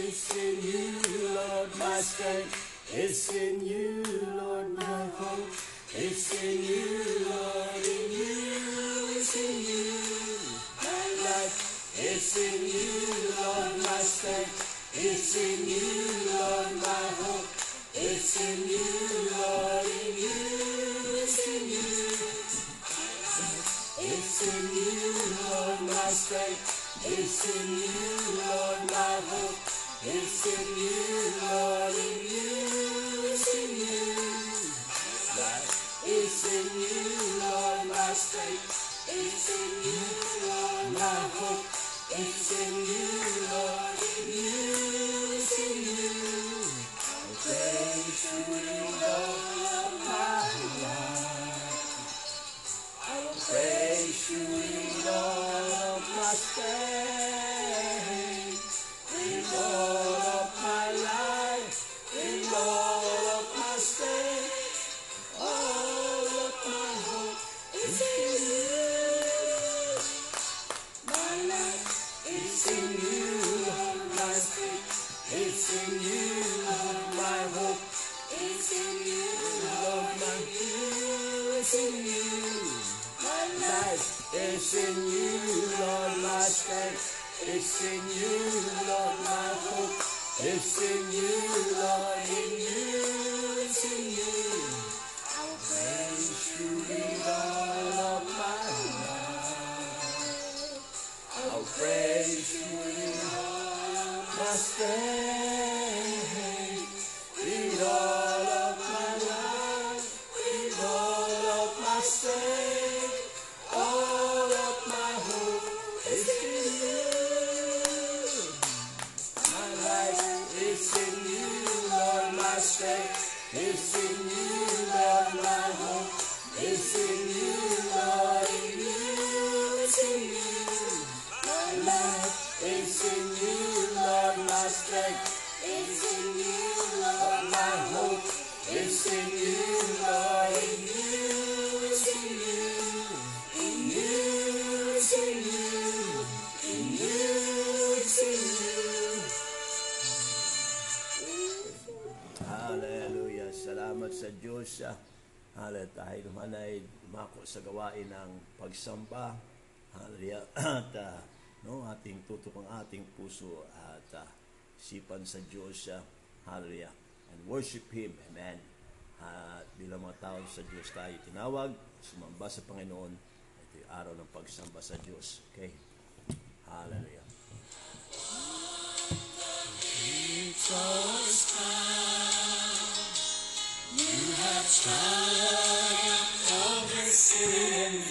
It's in you, Lord, my strength. It's in you, It's in you, Lord, my strength. It's in you, Lord, my hope. It's in you, Lord, in you, it's in you. Our praise you Lord, all of my life. Our praise you Lord, my strength. man ay mako sa gawain ng pagsamba ah, at uh, no, ating tutok ang ating puso at ah, uh, sipan sa Diyos. Uh, hallelujah. And worship Him. Amen. At bilang mga tao sa Diyos tayo tinawag, sumamba sa Panginoon. Ito yung araw ng pagsamba sa Diyos. Okay? Hallelujah. You have triumphed. Yeah.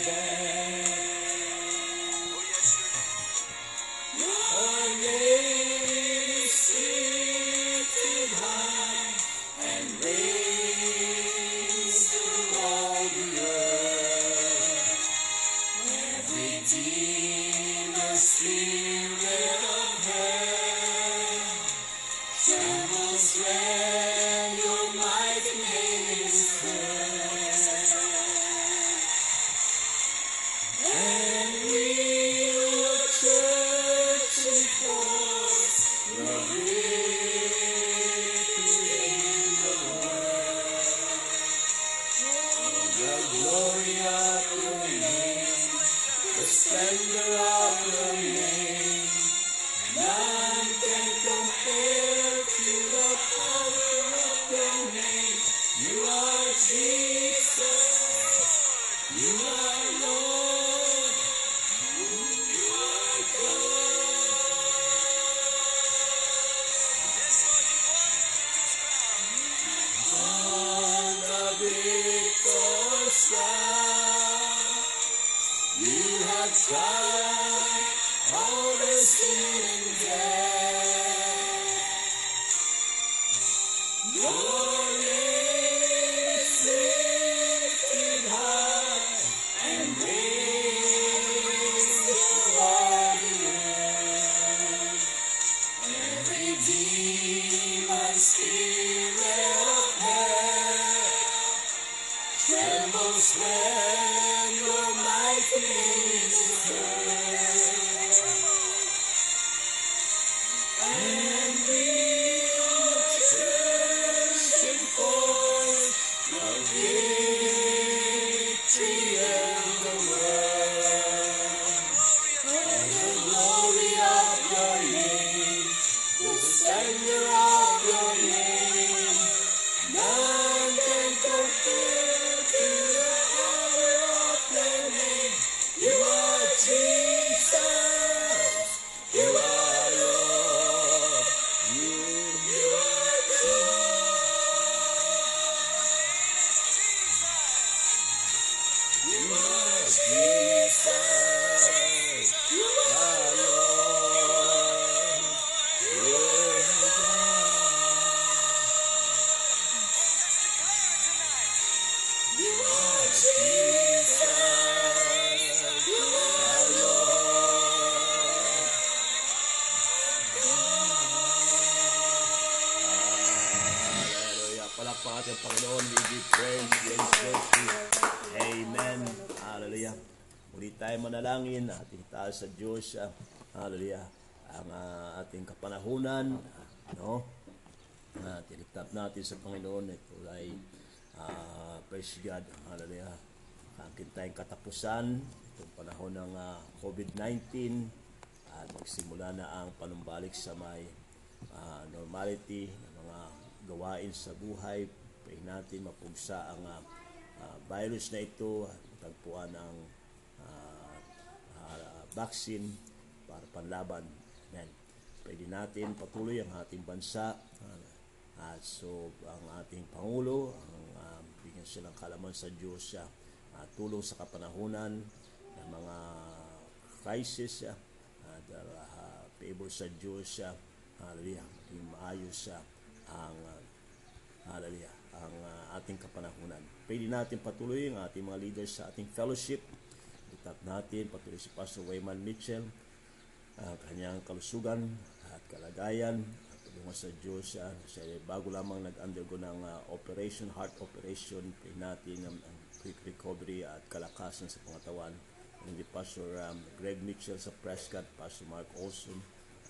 Sky all the tayo manalangin. Ating taas sa Diyos. ah, Hallelujah. Ang ah, ating kapanahunan. No? Uh, tinitap natin sa Panginoon. Ito ay ah, praise God. Hallelujah. Akin tayong katapusan. Itong panahon ng ah, COVID-19. At magsimula na ang panumbalik sa may ah, normality ng mga gawain sa buhay. Pray natin mapugsa ang ah, virus na ito tagpuan ng ah, vaccine para panlaban. Amen. Pwede natin patuloy ang ating bansa. at so, ang ating Pangulo, ang ah, bigyan siya ng kalaman sa Diyos siya, ah, tulong sa kapanahunan ng mga crisis siya, at uh, favor sa Diyos siya, hallelujah, maging maayos siya ang ah, hallelujah, ang ah, ating kapanahunan. Pwede natin patuloy ang ating mga leaders sa ating fellowship. Itap natin patuloy si Pastor Wayman Mitchell, ang kanyang kalusugan at kalagayan at tulungan sa Diyos siya. Siya ay bago lamang nag-undergo ng ah, operation, heart operation. Pray natin ang, ang quick recovery at kalakasan sa pangatawan. Hindi Pastor um, Greg Mitchell sa Prescott, Pastor Mark Olson,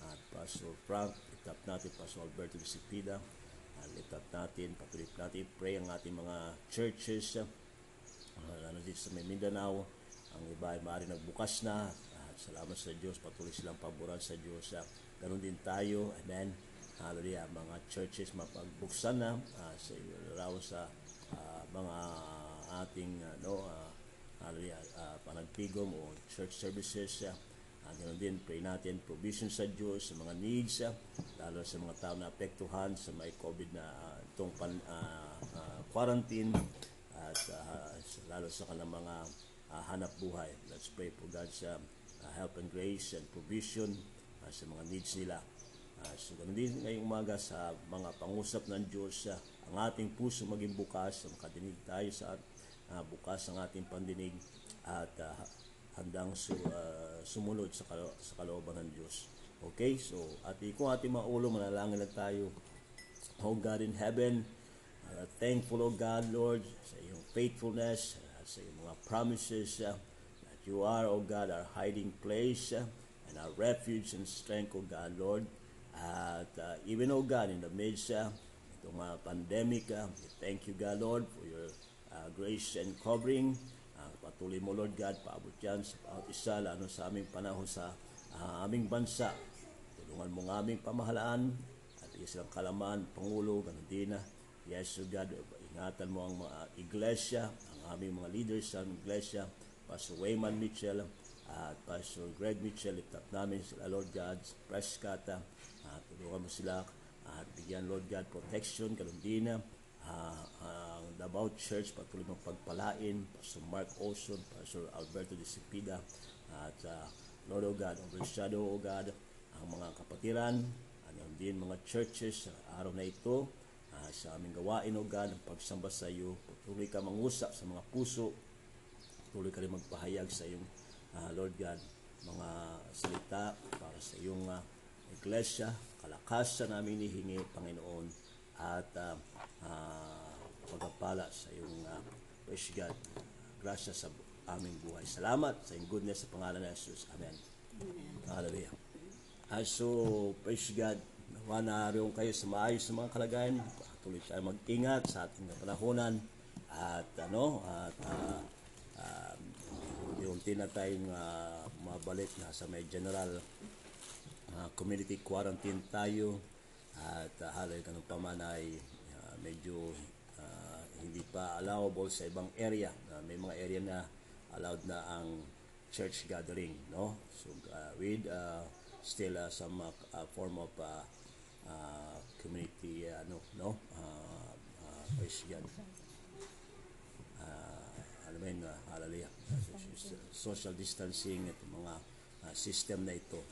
at Pastor Frank. Itap natin Pastor Alberto Visipida. Uh, lift up natin, patuloy natin pray ang ating mga churches. Uh, lalo dito sa Mindanao, ang iba ay maaari nagbukas na. At salamat sa Diyos, patuloy silang paboran sa Diyos. Uh, ganun din tayo, amen. Hallelujah, mga churches mapagbuksan na uh, sa raw sa uh, mga ating ano, uh, hallelujah, uh, panagpigom o church services. Uh, uh, ganun din, pray natin provision sa Diyos, sa mga needs, uh, lalo sa mga tao na apektuhan sa may COVID na uh, itong pan, uh, uh, quarantine at uh, lalo sa kanilang mga uh, hanap buhay. Let's pray for God's uh, uh, help and grace and provision uh, sa mga needs nila. Uh, so ganun din ngayong umaga sa mga pangusap ng Diyos, uh, ang ating puso maging bukas, makadinig tayo sa uh, bukas ang ating pandinig at uh, handang su, uh, sumunod sa, kalo, sa kalooban ng Diyos. Okay, so at kung ating mga ulo, manalangin lang tayo. Oh God in heaven, uh, thankful, oh God, Lord, sa iyong faithfulness, sa iyong mga promises, uh, that you are, oh God, our hiding place uh, and our refuge and strength, oh God, Lord. At uh, even, oh God, in the midst uh, itong pandemic, uh, we thank you, God, Lord, for your uh, grace and covering. Uh, patuloy mo, Lord God, paabot yan sa bawat isa, lalo sa aming panahon sa uh, aming bansa. Tulungan mo ng aming pamahalaan at isang kalaman, Pangulo, ganun din na. Yes, O God, ingatan mo ang mga iglesia, ang aming mga leaders sa iglesia, Pastor Wayman Mitchell, at Pastor Greg Mitchell, lift up namin sila, Lord God, Prescott, at tulungan mo sila, at bigyan, Lord God, protection, ganun din na. Ah, ang Davao Church, patuloy mong pagpalain, Pastor Mark Olson, Pastor Alberto de Cepida, at uh, Lord, O God, overshadow, O God, ang mga kapatiran, ano din mga churches sa araw na ito, ah, sa aming gawain, O God, ang pagsamba sa iyo, patuloy ka mangusap sa mga puso, patuloy ka rin magpahayag sa iyong, ah, Lord God, mga salita para sa iyong ah, iglesia, kalakasan namin hihingi, Panginoon, at uh, uh, pagpapala sa iyong uh, praise God, grasya sa aming buhay. Salamat sa iyong goodness sa pangalan ni Jesus. Amen. Hallelujah. Ah, so, praise God, nawa na rin kayo sa maayos sa mga kalagayan. Patuloy tayo mag-ingat sa ating panahonan. At ano, at ah, ah, unti na ah, mabalik na sa may general ah, community quarantine tayo. At uh, halay ganun pa man ay ah, medyo ah, hindi pa allowable sa ibang area. Ah, may mga area na allowed na ang church gathering, no? So uh, with uh, still uh, some uh, uh, form of uh, uh, community uh, ano, no? Uh, uh, praise God. Uh, alam mo yun, uh. Uh, social distancing at mga uh, system na ito.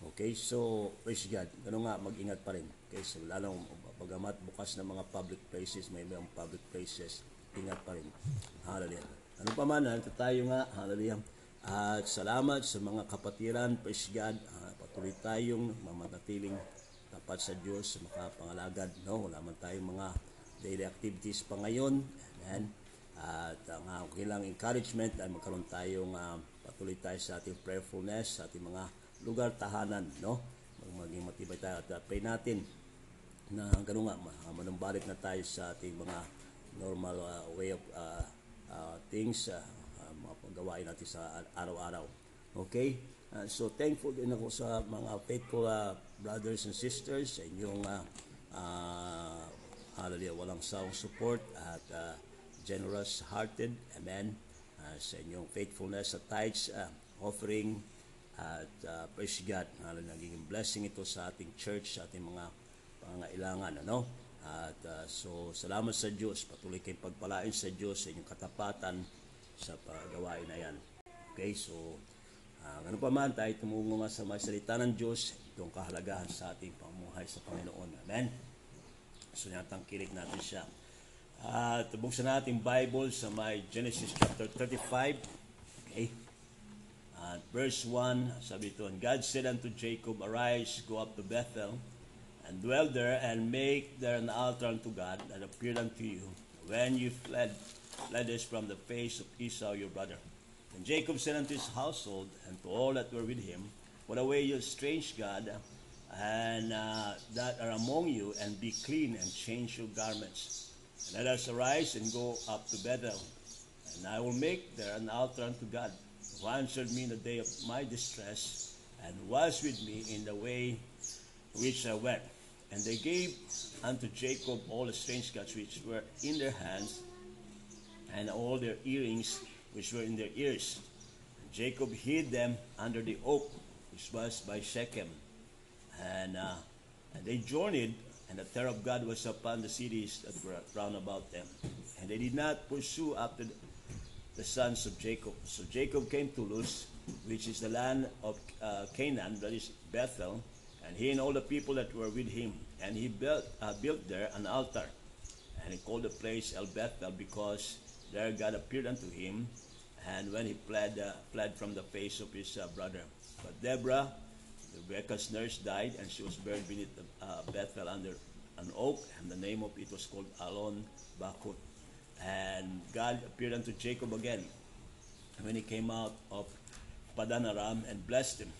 Okay, so praise God. Ano nga, mag-ingat pa rin. Okay, so lalong bagamat bukas na mga public places, may mga public places, ingat pa rin. Hallelujah. Ano pa man, nandito tayo nga, hallelujah. At salamat sa mga kapatiran, praise God. Ah, patuloy tayong mamanatiling tapat sa Diyos makapangalagad. No? Wala man tayong mga daily activities pa ngayon. Amen. At ang uh, kailang encouragement ay magkaroon tayong ah, patuloy tayo sa ating prayerfulness, sa ating mga lugar tahanan. No? Mag- Maging matibay tayo at uh, pray natin na gano'n nga, ma- manumbalik na tayo sa ating mga normal uh, way of uh, uh, things, uh, uh, mga paggawain natin sa araw-araw. Okay? Uh, so thankful din ako sa mga faithful uh, brothers and sisters sa inyong uh, uh, hallelujah, walang sawang support at uh, generous hearted. Amen. Uh, sa inyong faithfulness sa tithes, uh, offering, at uh, praise God, hallelujah, naging blessing ito sa ating church, sa ating mga pangailangan, ano? At uh, so, salamat sa Diyos. Patuloy kayong pagpalain sa Diyos sa inyong katapatan sa paggawain na yan. Okay, so, uh, ano pa man, tayo tumungo nga sa mga salita ng Diyos, itong kahalagahan sa ating pamumuhay sa Panginoon. Amen? So, yatang kilig natin siya. Uh, buksan natin Bible sa may Genesis chapter 35. Okay? At verse 1, sabi ito, And God said unto Jacob, Arise, go up to Bethel, and dwell there, and make there an altar unto God that appeared unto you, when you fled, fleddest from the face of Esau your brother. And Jacob said unto his household, and to all that were with him, Put away your strange God, and uh, that are among you, and be clean, and change your garments. And let us arise and go up to Bethel, and I will make there an altar unto God, who answered me in the day of my distress, and was with me in the way which I went. And they gave unto Jacob all the strange gods which were in their hands, and all their earrings which were in their ears. Jacob hid them under the oak which was by Shechem. And, uh, and they journeyed, and the terror of God was upon the cities that were round about them. And they did not pursue after the, sons of Jacob. So Jacob came to Luz, which is the land of uh, Canaan, that is Bethel, and he and all the people that were with him. And he built, uh, built there an altar. And he called the place El Bethel because there God appeared unto him, and when he fled, uh, fled from the face of his uh, brother. But Deborah, Rebekah's nurse, died, and she was buried beneath uh, Bethel under an oak, and the name of it was called Alon Bakut. And God appeared unto Jacob again when he came out of Padan Aram and blessed him.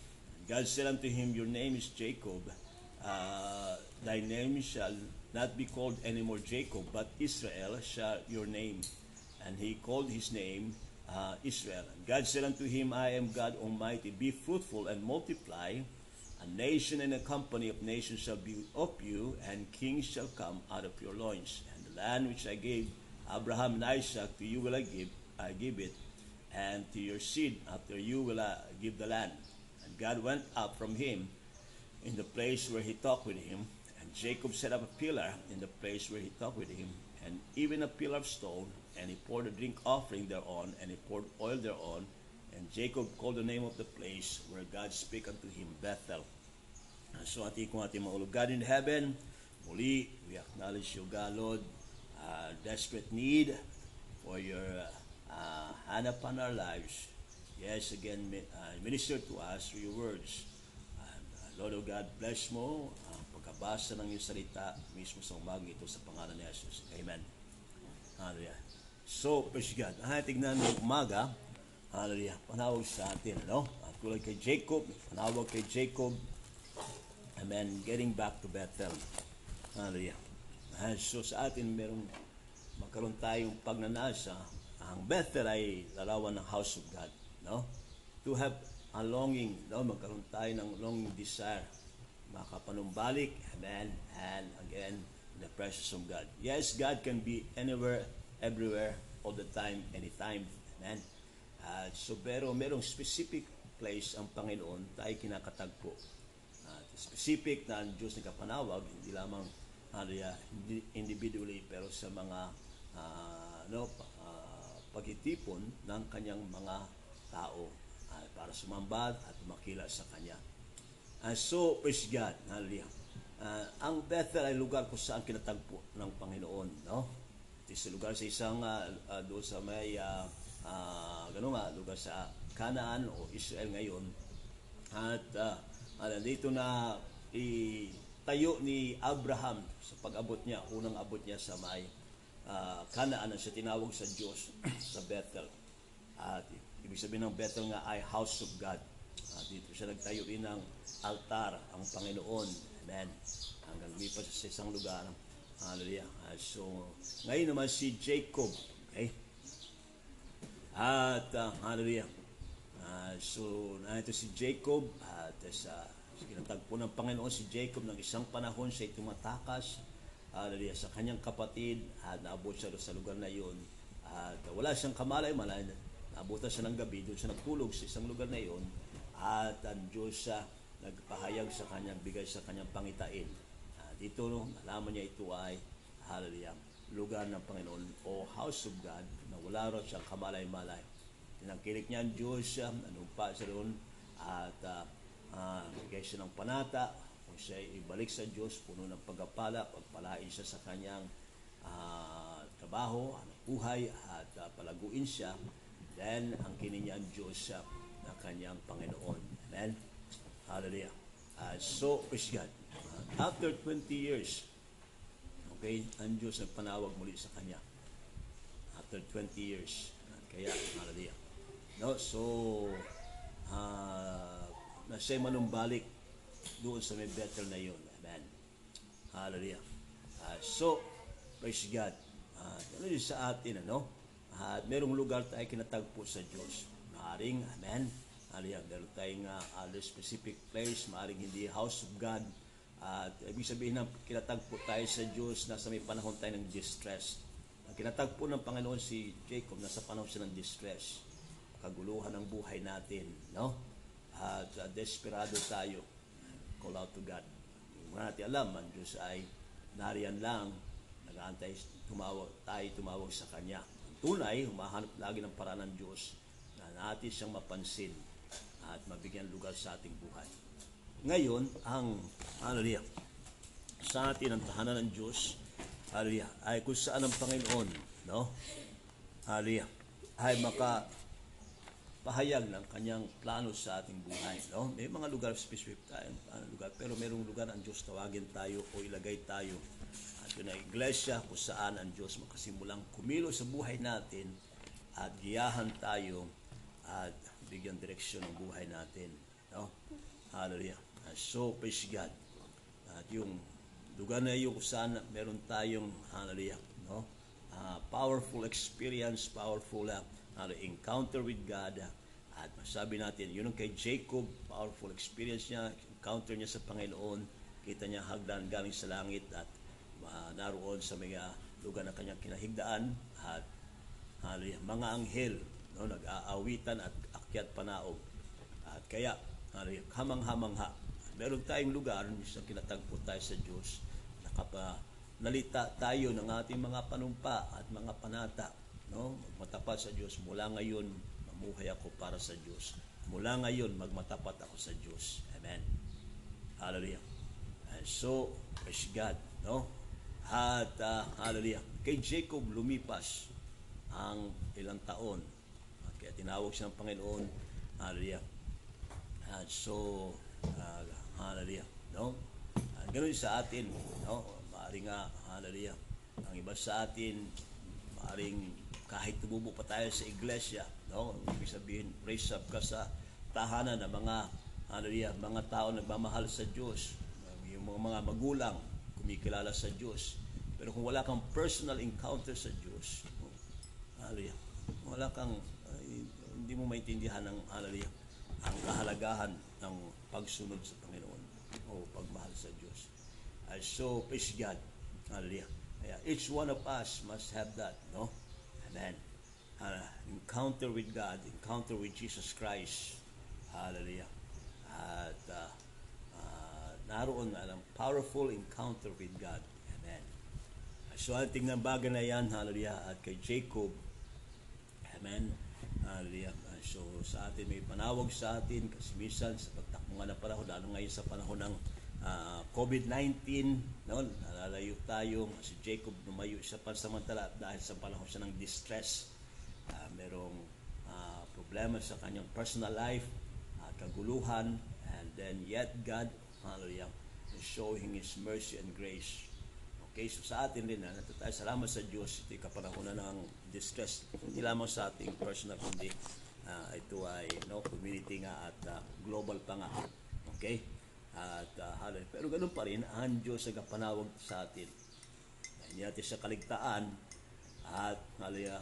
God said unto him, Your name is Jacob. Uh, thy name shall not be called anymore Jacob, but Israel shall your name. And he called his name uh, Israel. And God said unto him, I am God Almighty. Be fruitful and multiply. A nation and a company of nations shall be of you, and kings shall come out of your loins. And the land which I gave Abraham and Isaac to you will I give, I give it, and to your seed after you will I give the land. And God went up from him in the place where he talked with him, and Jacob set up a pillar in the place where he talked with him, and even a pillar of stone, and he poured a drink offering thereon, and he poured oil thereon, and Jacob called the name of the place where God spake unto him Bethel. So ating kung ating mga God in heaven, muli, we acknowledge you, God, Lord, uh, desperate need for your uh, hand upon our lives. Yes, again, uh, minister to us through your words. And, uh, Lord, oh God, bless mo ang pagkabasa ng iyong salita mismo sa umaga ito sa pangalan ni Jesus. Amen. Hallelujah. So, praise God. Ah, tignan mo umaga. Hallelujah. Panawag sa atin, no? At tulad kay Jacob, panawag kay Jacob. Amen. Getting back to Bethel. Hallelujah. Ah, so sa atin, merong magkaroon tayong pagnanasa. Ang Bethel ay larawan ng house of God, no? To have a longing, no? Magkaroon tayo ng longing desire. Makapanumbalik, amen, and again, in the presence of God. Yes, God can be anywhere, everywhere, all the time, anytime, amen. At so pero merong specific place ang Panginoon tayo kinakatagpo. At specific na ang Diyos nagkapanawag, hindi lamang hallelujah, hindi- individually pero sa mga ah, ano, pa- ah, pagtitipon ng kanyang mga tao ah, para sumamba at makila sa kanya. And so, praise God. Hallelujah. Ah, ang Bethel ay lugar kung saan kinatagpo ng Panginoon. No? Sa lugar sa isang ah, ah, doon sa may uh, gano'n nga, lugar sa Canaan o Israel ngayon. At uh, dito na itayo ni Abraham sa pag-abot niya, unang abot niya sa may Canaan na siya tinawag sa Diyos sa Bethel. At ibig sabihin ng Bethel nga ay house of God. At dito siya nagtayo rin ng altar ang Panginoon. Amen. Hanggang lumipas sa isang lugar. Hallelujah. Ah, so, ngayon naman si Jacob. Okay? At, uh, hallelujah. Ah, so, nandito si Jacob at uh, sa kinatagpo ng Panginoon si Jacob ng isang panahon siya tumatakas hallelujah, sa kanyang kapatid at naabot siya sa lugar na yun at uh, wala siyang kamalay malay naabutan siya ng gabi doon siya nagtulog sa isang lugar na yun at ang Diyos siya nagpahayag sa kanyang bigay sa kanyang pangitain dito no, nalaman niya ito ay hallelujah lugar ng Panginoon o house of God na wala rin siyang kamalay-malay. Tinangkilik niya ang Diyos siya nanumpa siya doon at uh, uh, bigay siya ng panata kung siya ibalik sa Diyos puno ng pagpapala pagpalain siya sa kanyang ah, trabaho buhay at ah, palaguin siya. Then ang kinin niya ang Diyos siya na kanyang Panginoon. Amen? Hallelujah. Ah, so praise God. Ah, after 20 years okay ang Diyos nagpanawag muli sa kanya after 20 years At kaya hallelujah no so ah na siya manumbalik doon sa may Bethel na yun. Amen. Hallelujah. Ah, so, praise God. Uh, ano yun sa atin, ano? At merong lugar tayo kinatagpo sa Diyos. Maaring, amen. Hallelujah. Meron tayong uh, specific place, maaring hindi house of God. At ibig sabihin na kinatagpo tayo sa Diyos, nasa may panahon tayo ng distress. Ang kinatagpo ng Panginoon si Jacob, nasa panahon siya ng distress. Kaguluhan ng buhay natin, no? At uh, desperado tayo. Call out to God. Mga natin alam, ang Diyos ay nariyan lang, nag-aantay, tumawag, tayo tumawag sa Kanya. Ang tunay, humahanap lagi ng paraan ng Diyos na natin siyang mapansin at mabigyan lugar sa ating buhay. Ngayon, ang, hallelujah, sa atin ang tahanan ng Diyos, hallelujah, ay kung saan ang Panginoon, no? Hallelujah, ay maka pahayag ng kanyang plano sa ating buhay. No? May mga lugar specific tayo, ano, lugar, pero mayroong lugar ang Diyos tawagin tayo o ilagay tayo. At yun ay iglesia kung saan ang Diyos makasimulang kumilo sa buhay natin at giyahan tayo at bigyan direksyon ng buhay natin. No? Hallelujah. And so, praise God. At yung lugar na yun kung saan meron tayong, hallelujah, no? Ah, powerful experience, powerful uh, encounter with God. At masabi natin, yun ang kay Jacob, powerful experience niya, encounter niya sa Panginoon, kita niya hagdan galing sa langit at uh, naroon sa mga lugar na kanyang kinahigdaan at hallelujah, mga anghel no, nag-aawitan at akyat panaog. At kaya, hallelujah, hamang-hamangha. Meron tayong lugar, sa kinatagpo tayo sa Diyos, nakapa, nalita tayo ng ating mga panumpa at mga panata no? Magmatapat sa Diyos. Mula ngayon mamuhay ako para sa Diyos. Mula ngayon magmatapat ako sa Diyos. Amen. Hallelujah. And so praise God no? At uh, hallelujah. Kay Jacob lumipas ang ilang taon. Kaya tinawag siya ng Panginoon. Hallelujah. At so uh, hallelujah no at ganun sa atin no maaring nga hallelujah ang iba sa atin maaring kahit tumubo pa tayo sa iglesia, no? Ibig sabihin, raise up ka sa tahanan ng mga yan, mga tao nagmamahal sa Diyos, yung mga, mga magulang kumikilala sa Diyos. Pero kung wala kang personal encounter sa Diyos, no? hallelujah, wala kang ay, hindi mo maintindihan ang hallelujah, ang kahalagahan ng pagsunod sa Panginoon o pagmahal sa Diyos. Uh, so, praise God. Hallelujah. Kaya each one of us must have that, no? Amen. Uh, encounter with God, encounter with Jesus Christ. Hallelujah. At uh, uh, naroon ang powerful encounter with God. Amen. So, ang tingnan bagay na yan, hallelujah, at kay Jacob, Amen. Hallelujah. So sa atin may panawag sa atin kasi minsan sa pagtakbo nga ng panahon, lalo ngayon sa panahon ng ah, COVID-19, no, nalalayo tayo. Si Jacob lumayo siya pansamantala dahil sa panahon siya ng distress. Ah, merong ah, problema sa kanyang personal life, ah, kaguluhan, and then yet God, hallelujah, is showing His mercy and grace. Okay, so sa atin rin, na tayo salamat sa Diyos, ito'y kapanahonan ng distress. Hindi lamang sa ating personal, kundi ah, ito ay no, community nga at ah, global pa nga. Okay? At ah, hallelujah. Pero ganun pa rin, ang Diyos ang kapanawag sa atin. Hindi natin sa kaligtaan at hallelujah,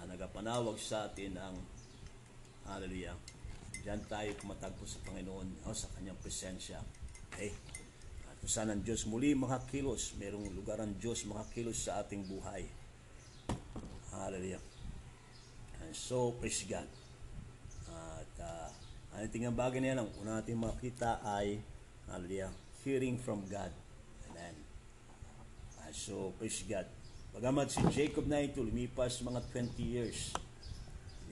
ah, nagapanawag sa atin ang hallelujah. Diyan tayo kumatagpo sa Panginoon o sa kanyang presensya. Okay? At saan ang Diyos muli makakilos, merong lugar ang Diyos makakilos sa ating buhay. Hallelujah. And so, praise God. Ang tingnan bagay na yan, ang una natin makita ay, hallelujah, hearing from God. Amen. Uh, so, praise God. Bagamat si Jacob na ito, lumipas mga 20 years.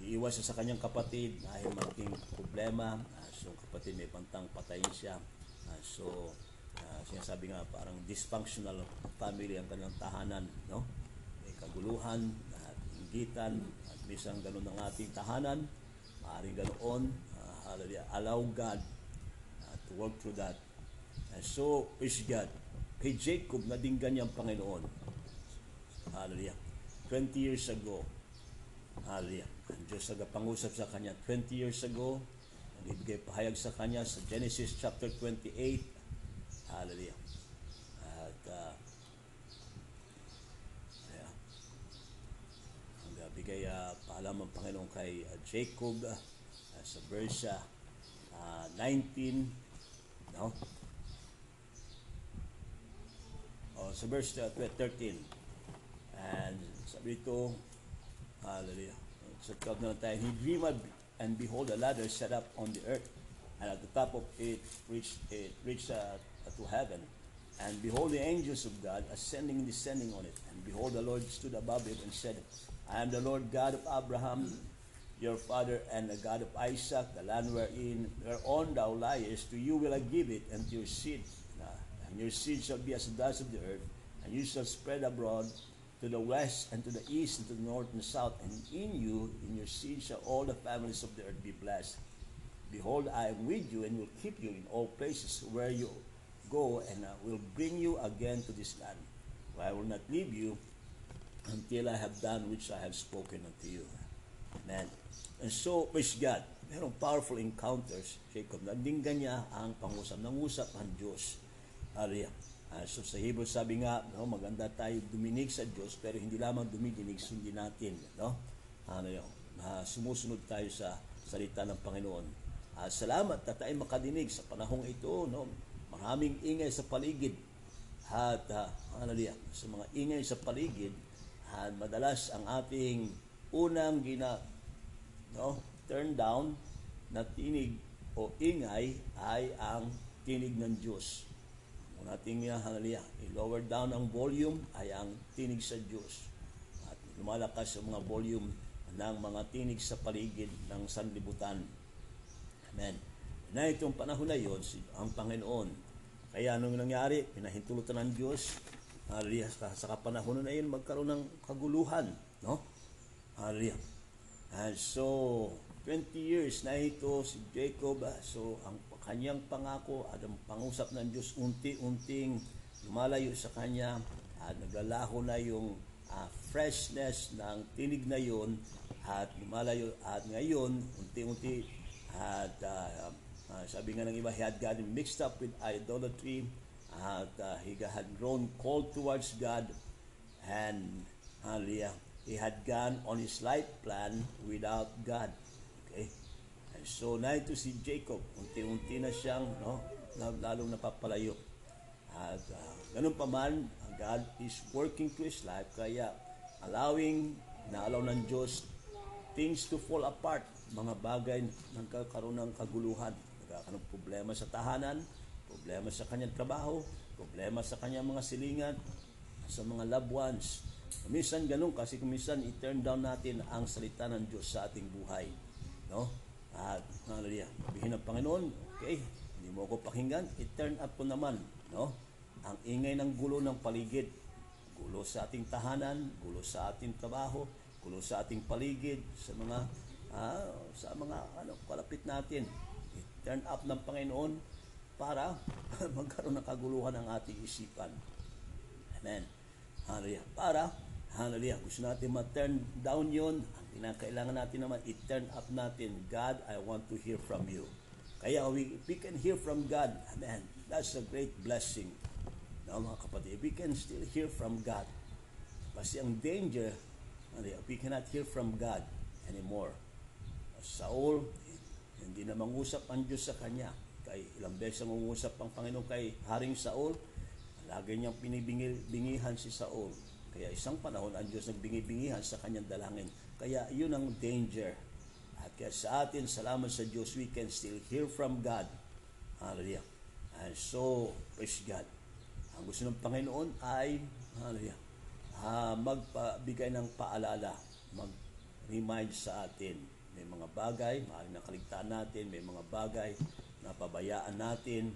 Iiwas siya sa kanyang kapatid dahil malaking problema. Uh, so, kapatid may pantang patayin siya. Uh, so, uh, sinasabi nga parang dysfunctional family ang kanilang tahanan. No? May kaguluhan at inggitan at minsan ganun ang ating tahanan. Maaaring ganoon. Hallelujah. Allow God uh, to work through that. And so, praise God. Kay Jacob, naging ganyan Panginoon. Hallelujah. 20 years ago, Hallelujah. Ang Diyos nagpangusap sa kanya 20 years ago. Nagbibigay pahayag sa kanya sa Genesis chapter 28. Hallelujah. At uh, yeah. ang bigay uh, paalam ang Panginoon kay uh, Jacob uh, sa uh, 19 no? Oh, sa verse uh, 13 and sabi Hallelujah. Sa 12 na tayo. He dreamed and behold a ladder set up on the earth and at the top of it reached, it reached uh, to heaven. And behold the angels of God ascending and descending on it. And behold the Lord stood above it and said, I am the Lord God of Abraham, your father, and the God of Isaac, the land wherein whereon thou liest, to you will I give it, and to your seed. And your seed shall be as the dust of the earth, and you shall spread abroad to the west and to the east and to the north and the south, and in you, in your seed, shall all the families of the earth be blessed. Behold, I am with you and will keep you in all places where you go, and I will bring you again to this land. For I will not leave you until I have done which I have spoken unto you. Amen. And so, praise God, merong powerful encounters, Jacob. Nandinggan niya ang pangusap. Nangusap ang Diyos. Hallelujah. Uh, so sa Hebrew sabi nga, no, maganda tayo duminig sa Diyos pero hindi lamang dumidinig, sundin natin, no? Ano yun, uh, sumusunod tayo sa salita ng Panginoon. Uh, salamat na tayo makadinig sa panahong ito, no? Maraming ingay sa paligid. At uh, hallelujah, sa mga ingay sa paligid, uh, madalas ang ating unang gina no, turn down na tinig o ingay ay ang tinig ng Diyos kung nating uh, hallelujah, i-lower down ang volume ay ang tinig sa Diyos. At lumalakas ang mga volume ng mga tinig sa paligid ng sanlibutan. Amen. Na itong panahon na yon, ang Panginoon. Kaya anong nangyari, pinahintulutan ng Diyos, sa, sa kapanahon na yun, magkaroon ng kaguluhan. No? Hallelujah. And so, 20 years na ito si Jacob, ah, so ang kanyang pangako at ang pangusap ng Diyos unti-unting lumalayo sa kanya at naglalaho na yung ah, freshness ng tinig na yun at lumalayo at ngayon unti-unti at ah, ah, sabi nga ng iba he had gotten mixed up with idolatry at ah, he had grown cold towards God and hallelujah he had gone on his life plan without God. Okay? And so na ito si Jacob. Unti-unti na siyang no lalong napapalayo. At uh, ganun pa man, God is working to his life. Kaya allowing, na-allow ng Diyos things to fall apart, mga bagay nagkakaroon ng kaguluhan, nagkakaroon problema sa tahanan, problema sa kanyang trabaho, problema sa kanyang mga silingan, sa mga loved ones. Minsan ganun kasi kung minsan i-turn down natin ang salita ng Diyos sa ating buhay. No? At hallelujah. Sabihin ng Panginoon, okay, hindi mo ako pakinggan, i-turn up ko naman. No? Ang ingay ng gulo ng paligid, gulo sa ating tahanan, gulo sa ating trabaho, gulo sa ating paligid, sa mga ah, sa mga ano kalapit natin. I-turn up ng Panginoon para magkaroon ng kaguluhan ang ating isipan. Amen. Hallelujah. Para, hallelujah, gusto natin ma-turn down yun. Ang kinakailangan natin naman, i-turn up natin. God, I want to hear from you. Kaya we, we can hear from God. Amen. That's a great blessing. No, mga kapatid, we can still hear from God. Kasi ang danger, we cannot hear from God anymore. Saul, hindi na mangusap ang Diyos sa kanya. Kay ilang beses ang mangusap ang Panginoon kay Haring Saul, lagi niyang pinibingihan si Saul. Kaya isang panahon ang Diyos nagbingi-bingihan sa kanyang dalangin. Kaya yun ang danger. At kaya sa atin, salamat sa Diyos, we can still hear from God. Hallelujah. And so, praise God. Ang gusto ng Panginoon ay, hallelujah, uh, magpabigay ng paalala, mag-remind sa atin. May mga bagay, maaaring nakaligtaan natin, may mga bagay na pabayaan natin,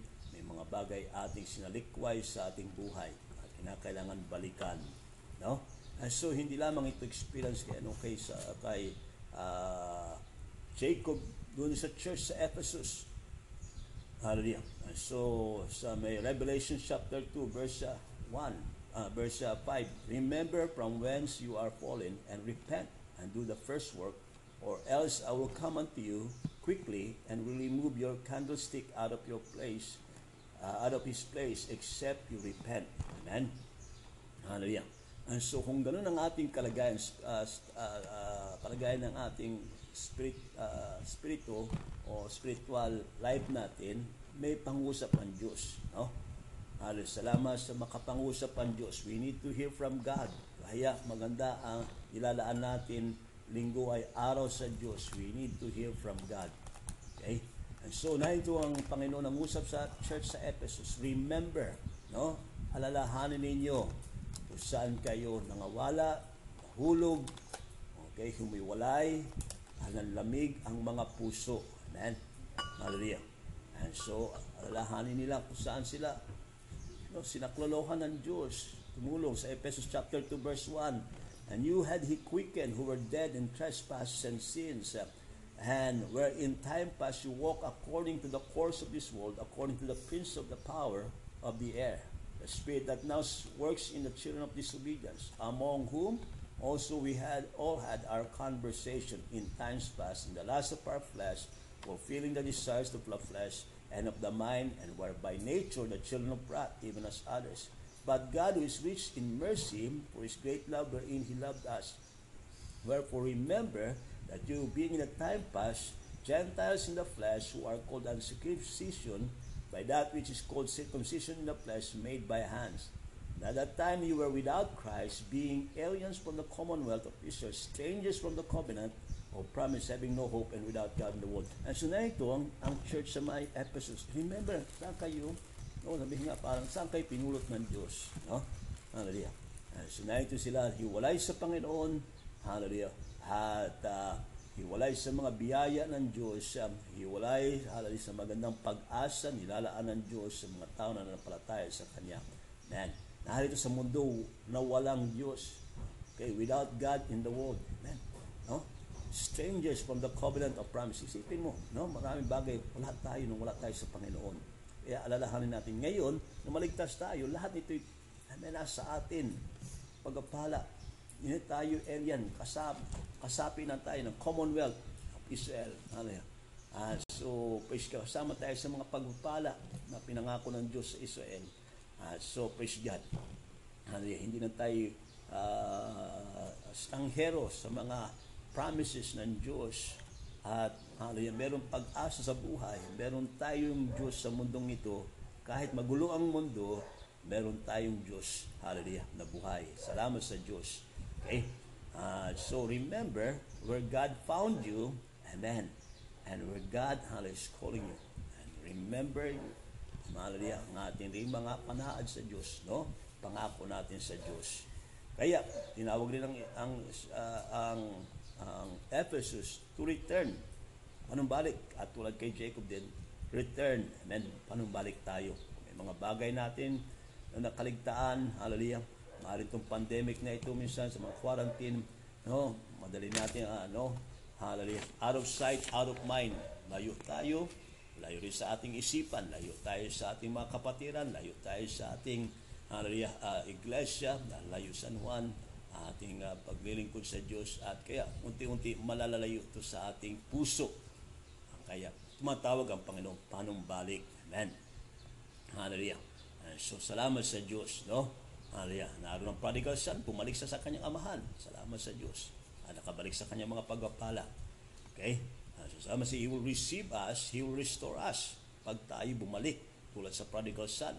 mga bagay ating sinalikway sa ating buhay at kinakailangan balikan. No? And so, hindi lamang ito experience kay, ano, kay, sa, kay uh, Jacob doon sa church sa Ephesus. Hallelujah. And so, sa may Revelation chapter 2, verse 1, uh, verse 5, Remember from whence you are fallen, and repent, and do the first work, or else I will come unto you quickly, and will remove your candlestick out of your place, uh, out of his place, except you repent. Amen? Hallelujah. And so, kung ganun ang ating kalagayan, uh, uh, uh, kalagayan ng ating spirit, uh, spirito o spiritual life natin, may pangusap ang Diyos. No? Halos salamat sa makapangusap ang Diyos. We need to hear from God. Kaya maganda ang ilalaan natin linggo ay araw sa Diyos. We need to hear from God. Okay? So, na ito ang Panginoon ang usap sa church sa Ephesus. Remember, no? Alalahanin ninyo kung saan kayo nangawala, nahulog, okay, humiwalay, lamig ang mga puso. Amen? Hallelujah. And so, alalahanin nila kung saan sila no, sinaklolohan ng Diyos. Tumulong sa Ephesus chapter 2 verse 1. And you had he quickened who were dead in trespasses and sins, and where in time past you walk according to the course of this world, according to the prince of the power of the air, the spirit that now works in the children of disobedience, among whom also we had all had our conversation in times past in the last of our flesh, fulfilling the desires of the flesh and of the mind, and were by nature the children of wrath, even as others. But God, who is rich in mercy, for his great love wherein he loved us. Wherefore remember that you, being in the time past, Gentiles in the flesh, who are called uncircumcision, by that which is called circumcision in the flesh, made by hands. And at that time you were without Christ, being aliens from the commonwealth of Israel, strangers from the covenant of promise, having no hope and without God in the world. And so na ito ang, ang church sa may Ephesus. Remember, saan kayo? No, sabihin nga parang saan kayo pinulot ng Diyos? No? Hallelujah. And so na ito sila, hiwalay sa Panginoon. Hallelujah. At uh, hiwalay sa mga biyaya ng Diyos, um, hiwalay hallelujah, sa magandang pag-asa, nilalaan ng Diyos sa mga tao na nanampalataya sa Kanya. Man, naharito sa mundo na walang Diyos. Okay, without God in the world. Amen. No? Strangers from the covenant of promise. Isipin mo, no? Maraming bagay, wala tayo nung wala tayo sa Panginoon. Kaya alalahanin natin ngayon, na maligtas tayo, lahat nito ay nasa atin. Pagpapala. Hindi tayo alien, kasap, kasapi na tayo ng Commonwealth of Israel. Hallelujah. Ah, so, praise God. Kasama tayo sa mga pagpapala na pinangako ng Diyos sa Israel. Ah, so, praise God. Hallelujah. Hindi na tayo uh, stanghero sa mga promises ng Diyos. At hallelujah, meron pag-asa sa buhay. Meron tayong Diyos sa mundong ito. Kahit magulo ang mundo, meron tayong Diyos, hallelujah, na buhay. Salamat sa Diyos. Okay? Uh, so remember where God found you, amen, and where God, hallelujah, is calling you. And remember, hallelujah, ang ating rin mga panaad sa Diyos, no? Pangako natin sa Diyos. Kaya, tinawag rin ang, ang, uh, ang, ang Ephesus to return. Panumbalik. At tulad kay Jacob din, return. Amen. Panumbalik tayo. May mga bagay natin na nakaligtaan. Hallelujah. Maaari itong pandemic na ito minsan sa mga quarantine. No, madali natin ano, hallelujah. Out of sight, out of mind. Layo tayo. Layo rin sa ating isipan. Layo tayo sa ating mga kapatiran. Layo tayo sa ating hallelujah, uh, iglesia, layo San Juan, ating uh, paglilingkod sa Diyos at kaya unti-unti malalalayo ito sa ating puso. Kaya tumatawag ang Panginoon, panumbalik. Amen. Hallelujah. So salamat sa Diyos, no? Hallelujah. Naroon ang prodigal son, bumalik sa sa kanyang amahan. Salamat sa Diyos. At nakabalik sa kanyang mga pagpapala. Okay? So salamat sa He will receive us, He will restore us. Pag tayo bumalik, tulad sa prodigal son.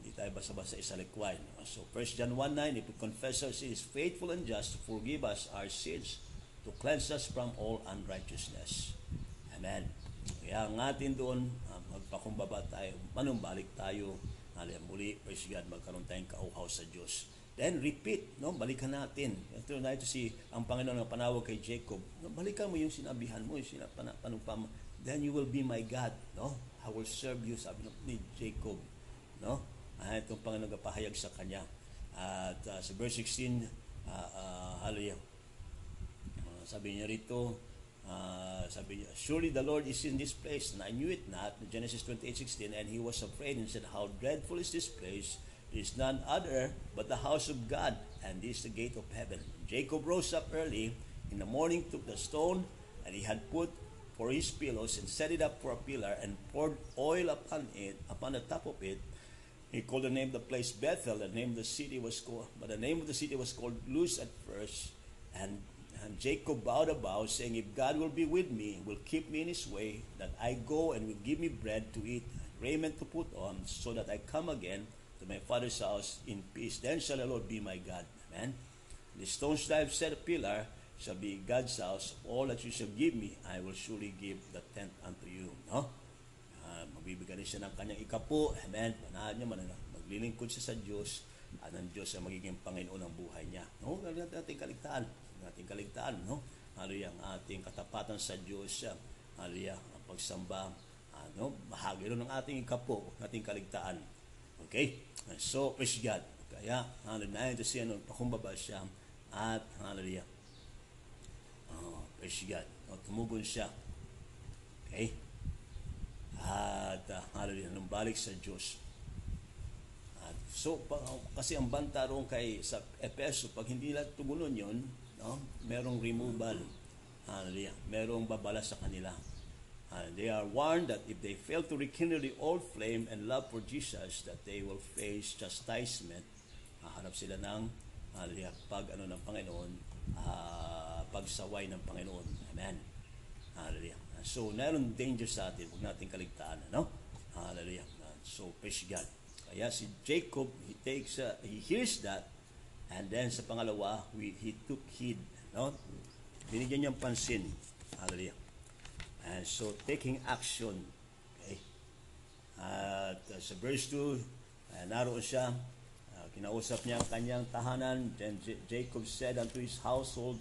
Hindi tayo basta-basta isalikway. No? So 1 John 1.9, if we confess our sins, faithful and just to forgive us our sins, to cleanse us from all unrighteousness. Amen. Kaya ang atin doon, magpakumbaba tayo, manumbalik tayo, Hallelujah. Muli, praise God, magkaroon tayong kauhaw sa Diyos. Then repeat, no? Balikan natin. Ito na ito si ang Panginoon ng panawag kay Jacob. No? Balikan mo yung sinabihan mo, yung sinapan, panupam. Then you will be my God, no? I will serve you, sabi ni Jacob, no? Ah, itong Panginoon pahayag sa kanya. At uh, sa verse 16, uh, uh, hallelujah. Uh, sabi niya rito, uh, sabi niya, Surely the Lord is in this place, and I knew it not, Genesis 28:16, and he was afraid and said, How dreadful is this place! It is none other but the house of God, and this is the gate of heaven. Jacob rose up early in the morning, took the stone, and he had put for his pillows, and set it up for a pillar, and poured oil upon it, upon the top of it. He called the name of the place Bethel. The name of the city was called, but the name of the city was called Luz at first. And and Jacob bowed a bow, saying, If God will be with me, will keep me in his way, that I go and will give me bread to eat, raiment to put on, so that I come again to my father's house in peace. Then shall the Lord be my God. Amen. The stones that I have set a pillar shall be God's house. All that you shall give me, I will surely give the tenth unto you. No? Uh, magbibigay siya ng kanyang ikapo. Amen. Manahan niya, man, maglilingkod siya sa Diyos at ang Diyos ang magiging Panginoon ng buhay niya. No? Natin kaligtaan ating kaligtaan, no? Hallelujah, ang ating katapatan sa Diyos, hallelujah, ang pagsamba, ano, bahagi rin ng ating kapo, ating kaligtaan. Okay? So, praise God. Kaya, hallelujah, ito siya, no, pakumbaba siya, at hallelujah, oh, praise God. No, tumugon siya. Okay? At, uh, hallelujah, nung balik sa Diyos, So, kasi ang banta roon kay sa Epeso, pag hindi nila tumunon yon, no, merong removal. Hallelujah. Merong babala sa kanila. Uh, they are warned that if they fail to rekindle the old flame and love for Jesus, that they will face chastisement. Hahanap sila ng hallelujah, pag ano ng Panginoon, uh, pagsaway ng Panginoon. Amen. Hallelujah. So, meron danger sa atin. Huwag natin kaligtaan. No? Hallelujah. So, praise God. Kaya si Jacob, he takes, uh, he hears that, and then sa pangalawa, we, he took heed. No? Binigyan niyang pansin. Hallelujah. And so, taking action. Okay? At uh, sa verse 2, uh, naroon siya, uh, kinausap niya ang kanyang tahanan. Then J- Jacob said unto his household,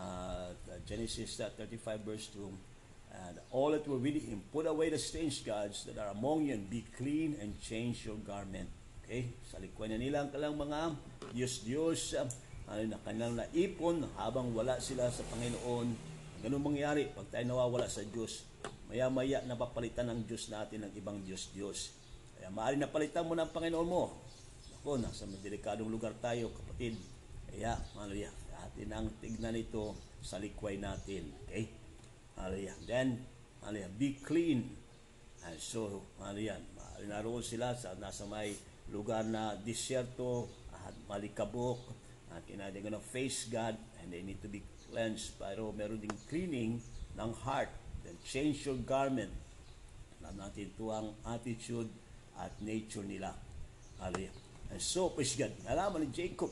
uh, Genesis uh, 35 verse 2, and all that were with him, put away the strange gods that are among you, and be clean and change your garment. Okay? Sa likwan na nila ang kalang mga Diyos-Diyos, uh, ano na kanilang naipon habang wala sila sa Panginoon. Ganun mangyari pag tayo nawawala sa Diyos. Maya-maya napapalitan ng Diyos natin ng ibang Diyos-Diyos. Kaya maaari napalitan mo ng Panginoon mo. Ako, nasa delikadong lugar tayo, kapatid. Kaya, hallelujah, atin ang tignan ito sa likway natin. Okay? Hallelujah. Then, hallelujah, be clean. And so, hallelujah, naroon sila sa nasa may lugar na disyerto at malikabok at uh, they're gonna face God and they need to be cleansed. Pero meron ding cleaning ng heart. Then change your garment. Alam natin ito ang attitude at nature nila. Hallelujah and so praise God. Nalaman ni Jacob.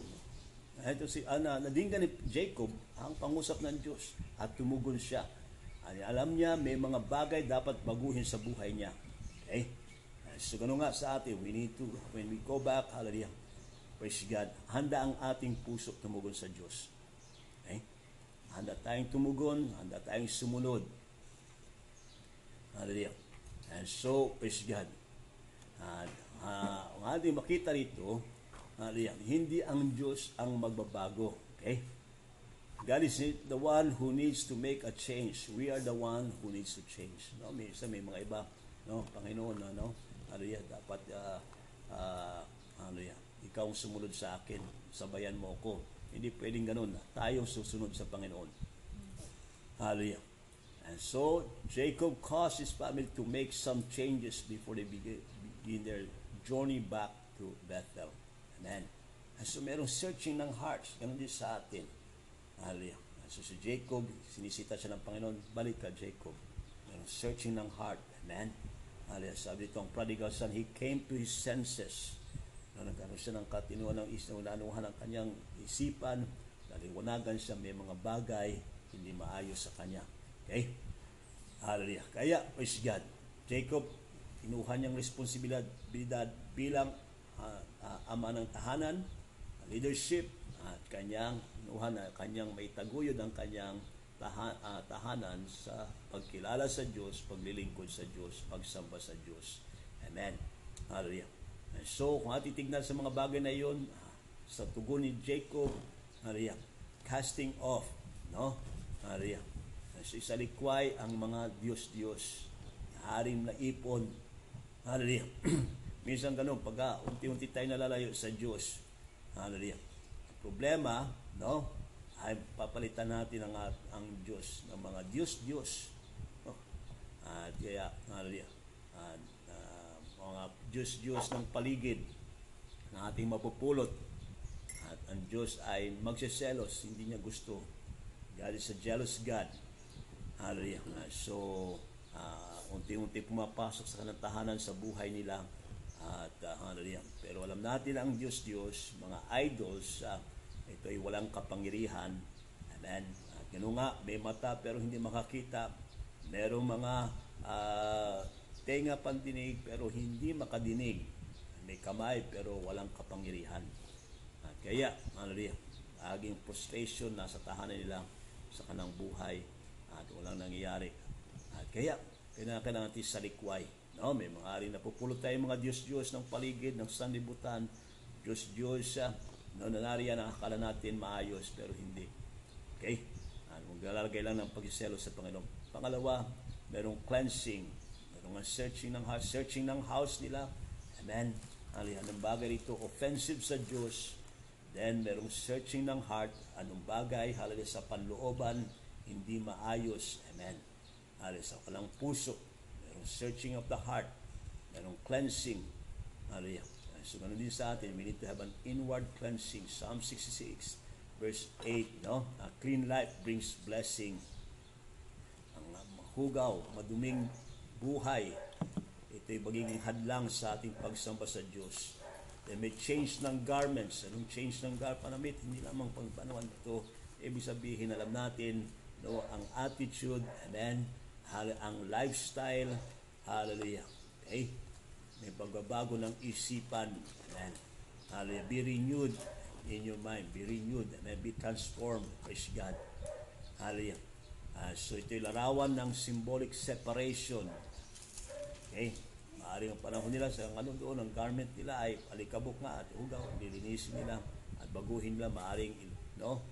Ito si Ana, nadinggan ni Jacob ang pangusap ng Diyos at tumugon siya. Alam niya may mga bagay dapat baguhin sa buhay niya. Okay? So ganun nga sa atin, we need to, when we go back, hallelujah, praise God, handa ang ating puso tumugon sa Diyos. Okay? Handa tayong tumugon, handa tayong sumunod. Hallelujah. And so, praise God. At uh, ang ating makita rito, hallelujah, hindi ang Diyos ang magbabago. Okay? God is the one who needs to make a change. We are the one who needs to change. No, may isa may mga iba, no, Panginoon, no, no. Hallelujah, dapat uh, uh, hallelujah, ikaw ang sumunod sa akin, sabayan mo ako. Hindi pwedeng ganun. Tayong susunod sa Panginoon. Hallelujah. And so, Jacob caused his family to make some changes before they begin, begin their journey back to Bethel. Amen. And so, merong searching ng hearts. Ganun din sa atin. Hallelujah. So, si Jacob, sinisita siya ng Panginoon, balik ka, Jacob. Merong searching ng heart. Amen. Hallelujah. Sabi dito, ang prodigal son, he came to his senses. No, nagkaroon siya ng katinuan ng isang nanuhan ng kanyang isipan. Naliwanagan siya, may mga bagay hindi maayos sa kanya. Okay? Hallelujah. Kaya, praise God. Jacob, kinuha niyang responsibilidad bilang uh, uh, ama ng tahanan, leadership, at kanyang kinuha na kanyang may taguyod ang kanyang uh, tahanan sa pagkilala sa Diyos, paglilingkod sa Diyos, pagsamba sa Diyos. Amen. Hallelujah. And so, kung atitignan sa mga bagay na iyon, sa tugon ni Jacob, hallelujah, casting off, no? Hallelujah. So, isa likway ang mga Diyos-Diyos. Haring na ipon. Hallelujah. Minsan ganun, pag unti-unti tayo nalalayo sa Diyos. Hallelujah. Problema, no? Ay papalitan natin ang, ang Diyos ng mga Diyos-Diyos. No? At kaya, hallelujah. At, uh, mga Diyos-Diyos ng paligid na ating mapupulot. At ang Diyos ay magsiselos, hindi niya gusto. God is a jealous God. Hallelujah. So, uh, unti-unti pumapasok sa kanang tahanan sa buhay nila. At uh, hallelujah. Pero alam natin ang Diyos-Diyos, mga idols, uh, ito ay walang kapangyarihan. Amen. At gano'n nga, may mata pero hindi makakita. Merong mga uh, tenga pandinig pero hindi makadinig. May kamay pero walang kapangyarihan. At kaya, hallelujah, laging frustration nasa tahanan nila sa kanang buhay at walang nangyayari. At kaya, kailangan natin sa likway. No, may mga rin napupulot tayo mga Diyos-Diyos ng paligid, ng sanlibutan. Diyos-Diyos, uh, no, nanariyan ang akala natin maayos, pero hindi. Okay? At maglalagay lang ng pagiselo sa Panginoon. Pangalawa, merong cleansing. Merong searching ng house, searching ng house nila. Amen. Alihan ng bagay rito, offensive sa Diyos. Then, merong searching ng heart. Anong bagay, halaga sa panlooban, hindi maayos. Amen. Halaga sa kalang puso. Merong searching of the heart. Merong cleansing. Hallelujah. So, ganun din sa atin, we need to have an inward cleansing. Psalm 66, verse 8, no? A clean life brings blessing. Ang hugaw, maduming buhay, ito'y magiging hadlang sa ating pagsamba sa Diyos. Then may change ng garments. Anong change ng garment? Panamit, hindi lamang pagpanawan ito. Ibig sabihin, alam natin, no, ang attitude, amen, ang lifestyle, hallelujah. Okay? May pagbabago ng isipan. Amen. Hallelujah. Be renewed in your mind. Be renewed. Amen. Be transformed. Praise God. Hallelujah. Uh, so ito'y larawan ng symbolic separation. Okay? Maaari ang panahon nila sa ano doon, ang garment nila ay alikabok nga at ugaw. Nilinisin nila at baguhin nila. Maaring, no?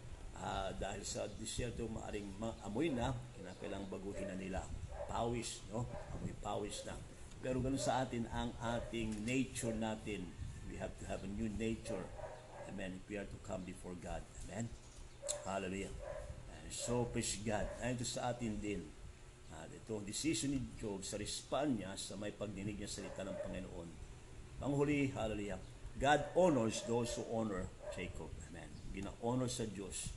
Uh, dahil sa disyerto, maaring amoy na, kinakailang baguhin na nila. Pawis, no? Amoy pawis na. Pero ganun sa atin ang ating nature natin. We have to have a new nature. Amen. If we are to come before God. Amen. Hallelujah. And so, praise God. Ayon sa atin din. Uh, ito, decision ni Job sa respond niya sa may pagdinig niya sa salita ng Panginoon. Panghuli, hallelujah. God honors those who honor Jacob. Amen. Gina-honor sa Diyos.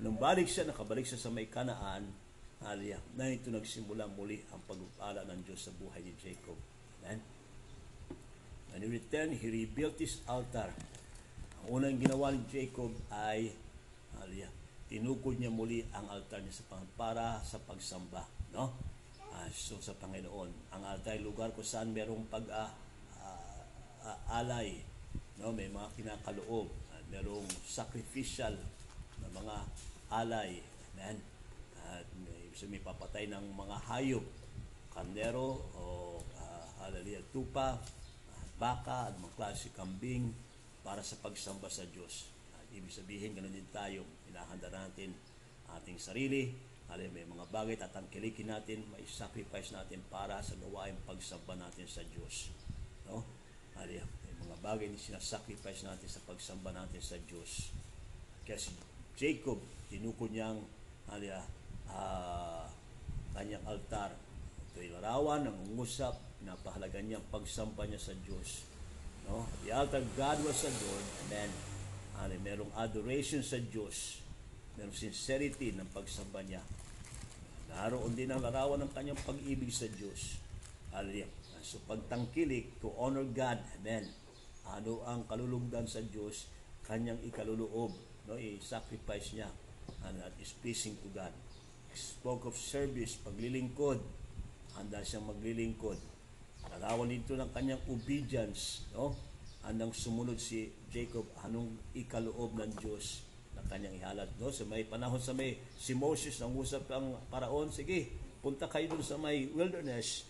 Nung balik siya, nakabalik siya sa may kanaan, hallelujah, na ito nagsimula muli ang pagpala ng Diyos sa buhay ni Jacob. Amen. When he returned, he rebuilt his altar. Ang unang ginawa ni Jacob ay, hallelujah, tinukod niya muli ang altar niya sa para sa pagsamba. No? Ah, so sa Panginoon, ang altar ay lugar kung saan merong pag ah, ah, no? may mga kinakaloob, merong sacrificial na mga alay. Amen. At may, so may papatay ng mga hayop, kandero o ah, hallelujah, tupa, baka at mga klase kambing para sa pagsamba sa Diyos. At ibig sabihin, ganun din tayo. Inahanda natin ating sarili. Hallelujah, may mga bagay tatangkilikin natin, may sacrifice natin para sa gawain pagsamba natin sa Diyos. No? Hallelujah, may mga bagay na sinasacrifice natin sa pagsamba natin sa Diyos. Kaya si Jacob, tinukod niyang hallelujah, ah, kanyang altar. Ito'y larawan, nangungusap, napahalaga niyang pagsamba niya sa Diyos. No? The altar God was adored, and then ano, merong adoration sa Diyos. Merong sincerity ng pagsamba niya. Naroon din ang larawan ng kanyang pag-ibig sa Diyos. Hallelujah. So pagtangkilik to honor God, amen. Ano ang kalulugdan sa Diyos, kanyang ikaluloob, no, i-sacrifice niya ano, at is pleasing to God. Spoke of service, paglilingkod, handa siyang maglilingkod. Larawan dito ng kanyang obedience, no? Handang sumunod si Jacob, anong ikaloob ng Diyos na kanyang ihalat, no? Sa may panahon sa may si Moses nang usap ang paraon, sige, punta kayo dun sa may wilderness,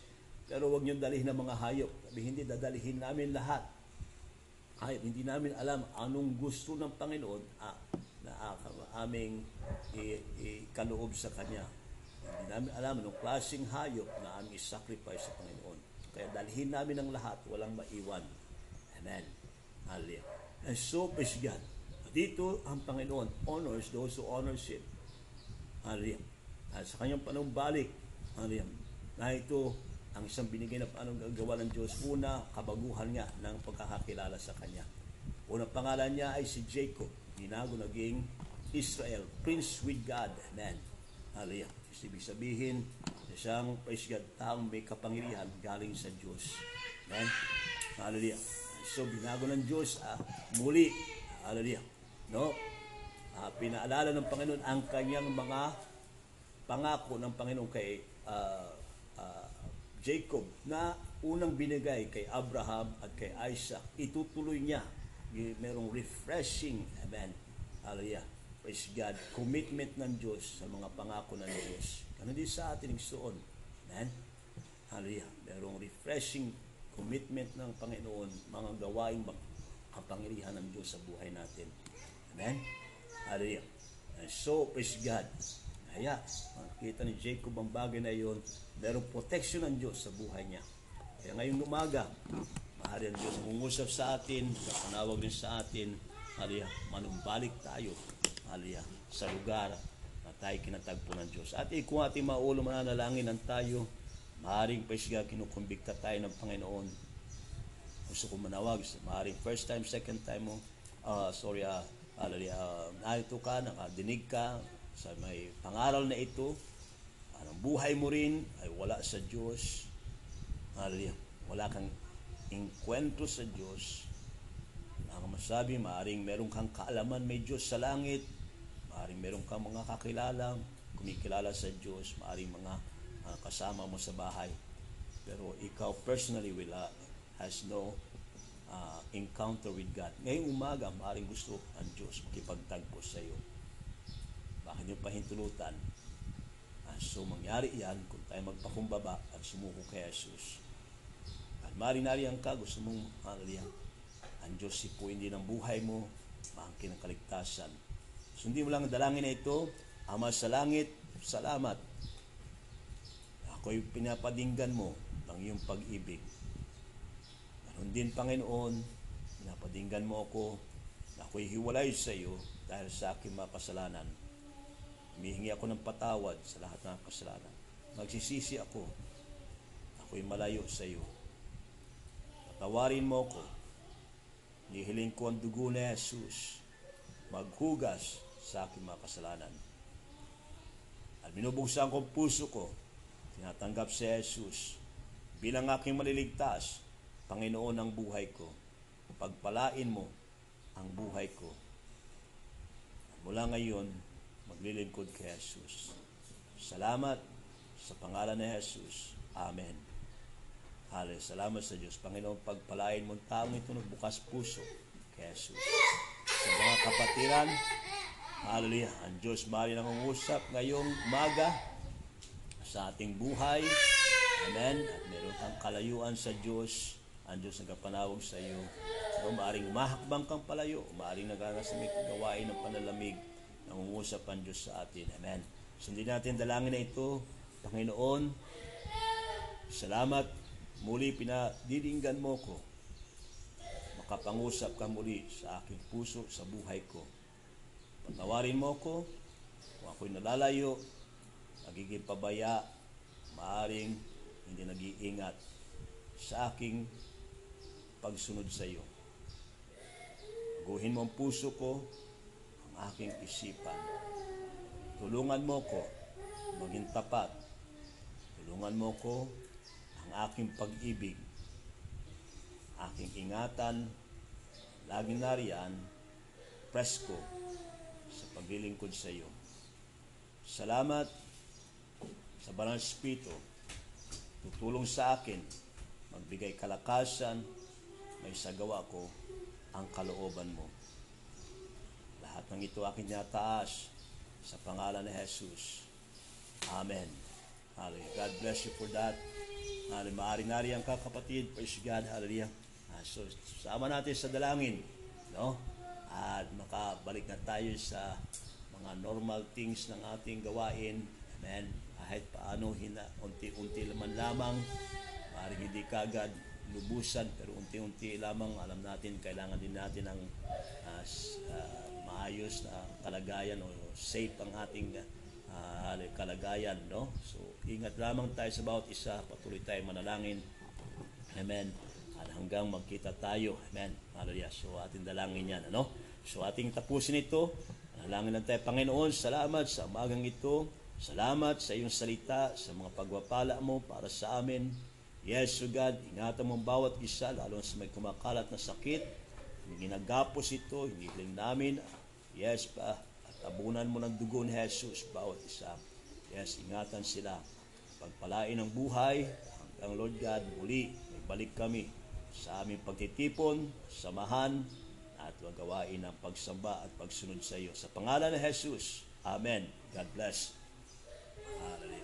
pero huwag niyong dalhin ng mga hayop. Sabi, hindi dadalhin namin lahat. Hayop, hindi namin alam anong gusto ng Panginoon ah, aming ikaloob sa Kanya. Hindi namin alam anong klaseng hayop na aming sacrifice sa Panginoon. Kaya dalhin namin ang lahat, walang maiwan. Amen. Hallelujah. And so is God. Dito, ang Panginoon honors those who honors Him. Hallelujah. At sa kanyang panumbalik, hallelujah, na ito ang isang binigay na paano gagawa ng Diyos. Una, kabaguhan nga ng pagkakakilala sa Kanya. Unang pangalan niya ay si Jacob. Binago naging Israel, Prince with God. Amen. Hallelujah. Ibig sabihin, isang praise God, taong may kapangyarihan galing sa Diyos. Amen. Hallelujah. So, binago ng Diyos ah, muli. Hallelujah. No? Ah, pinaalala ng Panginoon ang kanyang mga pangako ng Panginoon kay ah, ah, Jacob na unang binigay kay Abraham at kay Isaac. Itutuloy niya. Merong refreshing. Amen. Hallelujah. Praise God. Commitment ng Diyos sa mga pangako ng Diyos. Ganun din sa atin ang Amen. Hallelujah. Merong refreshing commitment ng Panginoon, mga gawaing kapangyarihan ng Diyos sa buhay natin. Amen? Hallelujah. And so, praise God. Kaya, makita ni Jacob ang bagay na iyon, merong protection ng Diyos sa buhay niya. Kaya ngayong umaga, mahali ang Diyos mungusap sa atin, panawag din sa atin, hallelujah, manumbalik tayo, hallelujah, sa lugar na tayo kinatagpo ng Diyos. At kung ating maulo mananalangin ng tayo, maaaring praise God, kinukumbikta tayo ng Panginoon. Gusto ko manawag, maaaring first time, second time mo, ah, sorry, ah, hallelujah, ah, narito ka, nakadinig ka sa may pangaral na ito, ang buhay mo rin ay wala sa Diyos. Hallelujah. Wala kang inkwentro sa Diyos. Ang masabi, maaring meron kang kaalaman may Diyos sa langit, maaring meron kang mga kakilala, kumikilala sa Diyos, maaring mga ah, kasama mo sa bahay. Pero ikaw personally wala, has no ah, encounter with God. Ngayong umaga, maaring gusto ang Diyos makipagtagpo sa iyo. Bakit niyo pahintulutan? Ah, so, mangyari yan kung tayo magpakumbaba at sumuko kay Jesus. At maaring nariyan ka, gusto mong hallelujah. Ang Diyos sipuin din ang buhay mo, maangkin ang kaligtasan. Sundin mo lang ang dalangin na ito, Ama sa langit, salamat. Ako'y pinapadinggan mo ng iyong pag-ibig. Ganon din, Panginoon, pinapadinggan mo ako na ako'y hiwalay sa iyo dahil sa aking mga kasalanan. Humihingi ako ng patawad sa lahat ng kasalanan. Magsisisi ako. Ako'y malayo sa iyo. Patawarin mo ko. Nihiling ko ang dugo ni Jesus. Maghugas sa aking mga kasalanan. At binubuksan ko puso ko. Tinatanggap si Jesus bilang aking maliligtas, Panginoon ng buhay ko. Pagpalain mo ang buhay ko. Mula ngayon, maglilingkod kay Jesus. Salamat sa pangalan ni Jesus. Amen. Hallelujah. Salamat sa Diyos. Panginoon, pagpalain mo taong ito nagbukas puso kay Jesus. Sa mga kapatiran, Hallelujah. Ang Diyos mali nangungusap ngayong umaga sa ating buhay. Amen. At meron kang kalayuan sa Diyos. Ang Diyos nagkapanawag sa iyo. So, maaring mahakbang kang palayo. Maaring nagagamit gawain ng panalamig. Nangungusap ang Diyos sa atin. Amen. Sundin natin dalangin na ito. Panginoon, salamat. Muli pinadidinggan mo ko. Makapangusap ka muli sa aking puso, sa buhay ko. Patawarin mo ko kung ako'y nalalayo, nagiging pabaya, maaring hindi nag-iingat sa aking pagsunod sa iyo. Aguhin mo ang puso ko, ang aking isipan. Tulungan mo ko maging tapat. Tulungan mo ko ang aking pag-ibig, aking ingatan, laging nariyan, presko sa paglilingkod sa iyo. Salamat sa Banal Espiritu. Tutulong sa akin, magbigay kalakasan, may sagawa ko ang kalooban mo. Lahat ng ito akin tinataas sa pangalan ni Jesus. Amen. Hallelujah. God bless you for that. Hallelujah. Maari-nari ang kakapatid. Praise God. Hallelujah. Ah, So, sama natin sa dalangin. No? At makabalik na tayo sa mga normal things ng ating gawain. Amen. Kahit paano, hina, unti-unti laman lamang. Maaaring hindi kagad lubusan, pero unti-unti lamang alam natin, kailangan din natin ng s- ah, maayos na kalagayan o safe ang ating ah, kalagayan. No? So, ingat lamang tayo sa bawat isa. Patuloy tayo manalangin. Amen. At hanggang magkita tayo. Amen. Hallelujah. So ating dalangin yan. Ano? So ating tapusin ito. Dalangin lang tayo, Panginoon. Salamat sa umagang ito. Salamat sa iyong salita, sa mga pagwapala mo para sa amin. Yes, O God, ingatan mo bawat isa, lalo sa may kumakalat na sakit. Hindi ginagapos ito, hindi hiling namin. Yes, pa. At abunan mo ng dugo ni Jesus, bawat isa. Yes, ingatan sila. Pagpalain ang buhay, hanggang Lord God, muli, may balik kami sa aming pagtitipon, samahan, at magawain ang pagsamba at pagsunod sa iyo. Sa pangalan ni Jesus, Amen. God bless. Hallelujah.